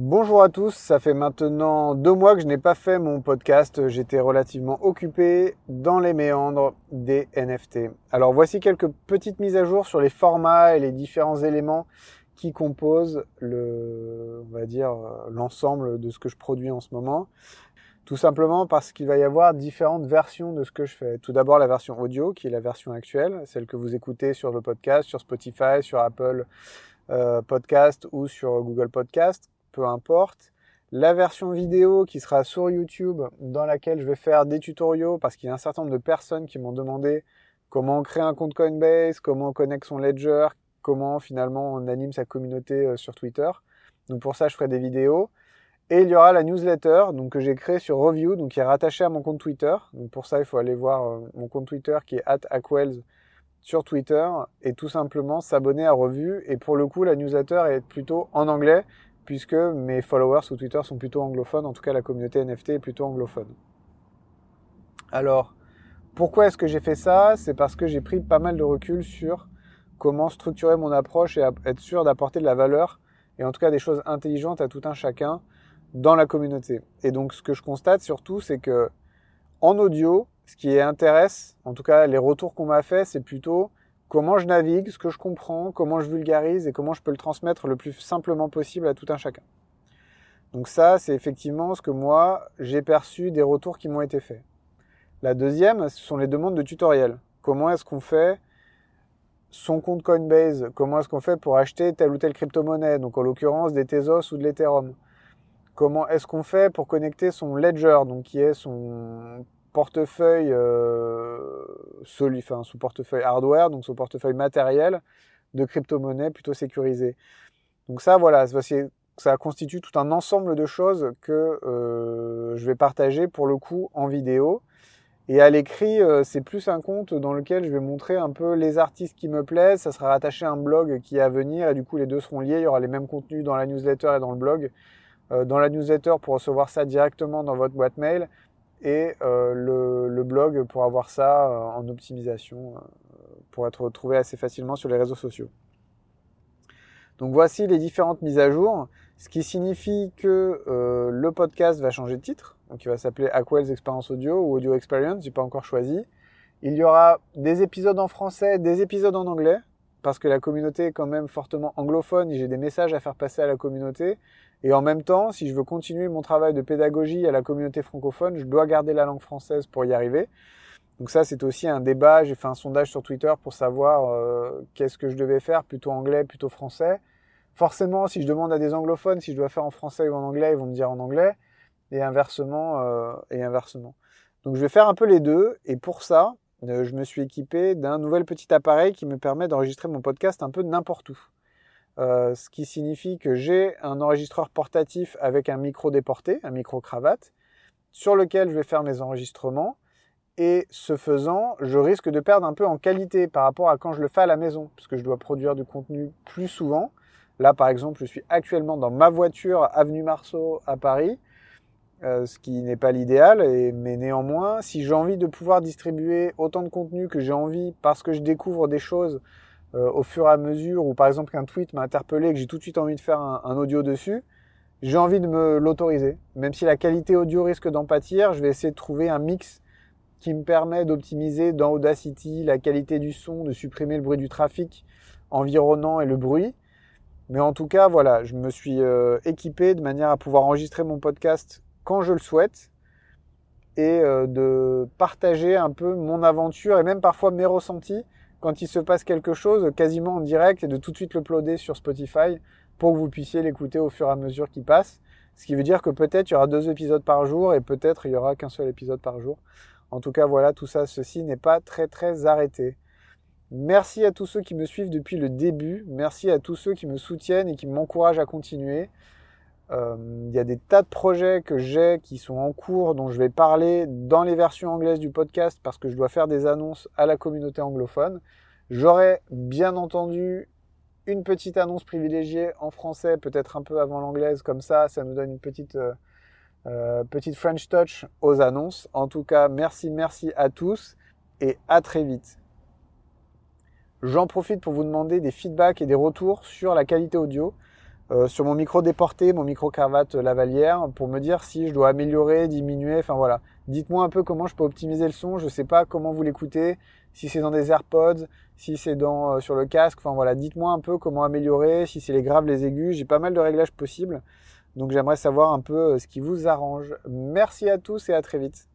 Bonjour à tous, ça fait maintenant deux mois que je n'ai pas fait mon podcast, j'étais relativement occupé dans les méandres des NFT. Alors voici quelques petites mises à jour sur les formats et les différents éléments qui composent le, on va dire, l'ensemble de ce que je produis en ce moment. Tout simplement parce qu'il va y avoir différentes versions de ce que je fais. Tout d'abord la version audio, qui est la version actuelle, celle que vous écoutez sur le podcast, sur Spotify, sur Apple euh, Podcast ou sur Google Podcast peu importe. La version vidéo qui sera sur YouTube dans laquelle je vais faire des tutoriaux parce qu'il y a un certain nombre de personnes qui m'ont demandé comment créer un compte Coinbase, comment on connecte son ledger, comment finalement on anime sa communauté euh, sur Twitter. Donc pour ça, je ferai des vidéos. Et il y aura la newsletter donc, que j'ai créée sur Review, donc qui est rattachée à mon compte Twitter. Donc pour ça, il faut aller voir euh, mon compte Twitter qui est at Aquells sur Twitter et tout simplement s'abonner à Review. Et pour le coup, la newsletter est plutôt en anglais puisque mes followers sur Twitter sont plutôt anglophones, en tout cas la communauté NFT est plutôt anglophone. Alors, pourquoi est-ce que j'ai fait ça? C'est parce que j'ai pris pas mal de recul sur comment structurer mon approche et être sûr d'apporter de la valeur et en tout cas des choses intelligentes à tout un chacun dans la communauté. Et donc ce que je constate surtout, c'est que en audio, ce qui intéresse, en tout cas les retours qu'on m'a fait, c'est plutôt comment je navigue, ce que je comprends, comment je vulgarise et comment je peux le transmettre le plus simplement possible à tout un chacun. Donc ça, c'est effectivement ce que moi, j'ai perçu des retours qui m'ont été faits. La deuxième, ce sont les demandes de tutoriels. Comment est-ce qu'on fait son compte Coinbase? Comment est-ce qu'on fait pour acheter telle ou telle crypto-monnaie? Donc en l'occurrence des Tezos ou de l'Ethereum. Comment est-ce qu'on fait pour connecter son Ledger, donc qui est son portefeuille euh, portefeuille hardware, donc sous portefeuille matériel de crypto-monnaie plutôt sécurisé. Donc ça, voilà, ça constitue tout un ensemble de choses que euh, je vais partager pour le coup en vidéo. Et à l'écrit, euh, c'est plus un compte dans lequel je vais montrer un peu les artistes qui me plaisent. Ça sera rattaché à un blog qui est à venir et du coup les deux seront liés. Il y aura les mêmes contenus dans la newsletter et dans le blog. Dans la newsletter pour recevoir ça directement dans votre boîte mail et euh, le, blog pour avoir ça euh, en optimisation, euh, pour être retrouvé assez facilement sur les réseaux sociaux. Donc voici les différentes mises à jour, ce qui signifie que le podcast va changer de titre, donc il va s'appeler Aquel's Experience Audio ou Audio Experience, j'ai pas encore choisi. Il y aura des épisodes en français, des épisodes en anglais, parce que la communauté est quand même fortement anglophone et j'ai des messages à faire passer à la communauté. Et en même temps, si je veux continuer mon travail de pédagogie à la communauté francophone, je dois garder la langue française pour y arriver. Donc ça, c'est aussi un débat. J'ai fait un sondage sur Twitter pour savoir euh, qu'est-ce que je devais faire, plutôt anglais, plutôt français. Forcément, si je demande à des anglophones si je dois faire en français ou en anglais, ils vont me dire en anglais, et inversement, euh, et inversement. Donc je vais faire un peu les deux, et pour ça, je me suis équipé d'un nouvel petit appareil qui me permet d'enregistrer mon podcast un peu n'importe où. Euh, ce qui signifie que j'ai un enregistreur portatif avec un micro déporté, un micro cravate, sur lequel je vais faire mes enregistrements. Et ce faisant, je risque de perdre un peu en qualité par rapport à quand je le fais à la maison, puisque je dois produire du contenu plus souvent. Là, par exemple, je suis actuellement dans ma voiture, avenue Marceau, à Paris, euh, ce qui n'est pas l'idéal, mais néanmoins, si j'ai envie de pouvoir distribuer autant de contenu que j'ai envie parce que je découvre des choses euh, au fur et à mesure, ou par exemple qu'un tweet m'a interpellé, que j'ai tout de suite envie de faire un, audio dessus, j'ai envie de me l'autoriser. Même si la qualité audio risque d'en pâtir, je vais essayer de trouver un mix qui me permet d'optimiser dans Audacity la qualité du son, de supprimer le bruit du trafic environnant et le bruit. Mais en tout cas, voilà, je me suis euh, équipé de manière à pouvoir enregistrer mon podcast je le souhaite et euh, de partager un peu mon aventure et même parfois mes ressentis quand il se passe quelque chose quasiment en direct et de tout de suite l'uploader sur Spotify pour que vous puissiez l'écouter au fur et à mesure qu'il passe. Ce qui veut dire que peut-être il y aura deux épisodes par jour et peut-être il y aura qu'un seul épisode par jour. En tout cas, voilà, tout ça, ceci n'est pas très très arrêté. Merci à tous ceux qui me suivent depuis le début. Merci à tous ceux qui me soutiennent et qui m'encouragent à continuer. Euh, il y a des tas de projets que j'ai qui sont en cours, dont je vais parler dans les versions anglaises du podcast parce que je dois faire des annonces à la communauté anglophone. J'aurai bien entendu une petite annonce privilégiée en français, peut-être un peu avant l'anglaise, comme ça, ça nous donne une petite, euh, euh petite French touch aux annonces. En tout cas, merci, merci à tous et à très vite. J'en profite pour vous demander des feedbacks et des retours sur la qualité audio. Euh, sur mon micro déporté, mon micro cravate lavalière, pour me dire si je dois améliorer, diminuer, enfin voilà. Dites-moi un peu comment je peux optimiser le son. Je ne sais pas comment vous l'écoutez, si c'est dans des AirPods, si c'est dans euh, sur le casque. Enfin voilà, dites-moi un peu comment améliorer, si c'est les graves, les aigus. J'ai pas mal de réglages possibles. Donc j'aimerais savoir un peu ce qui vous arrange. Merci à tous et à très vite.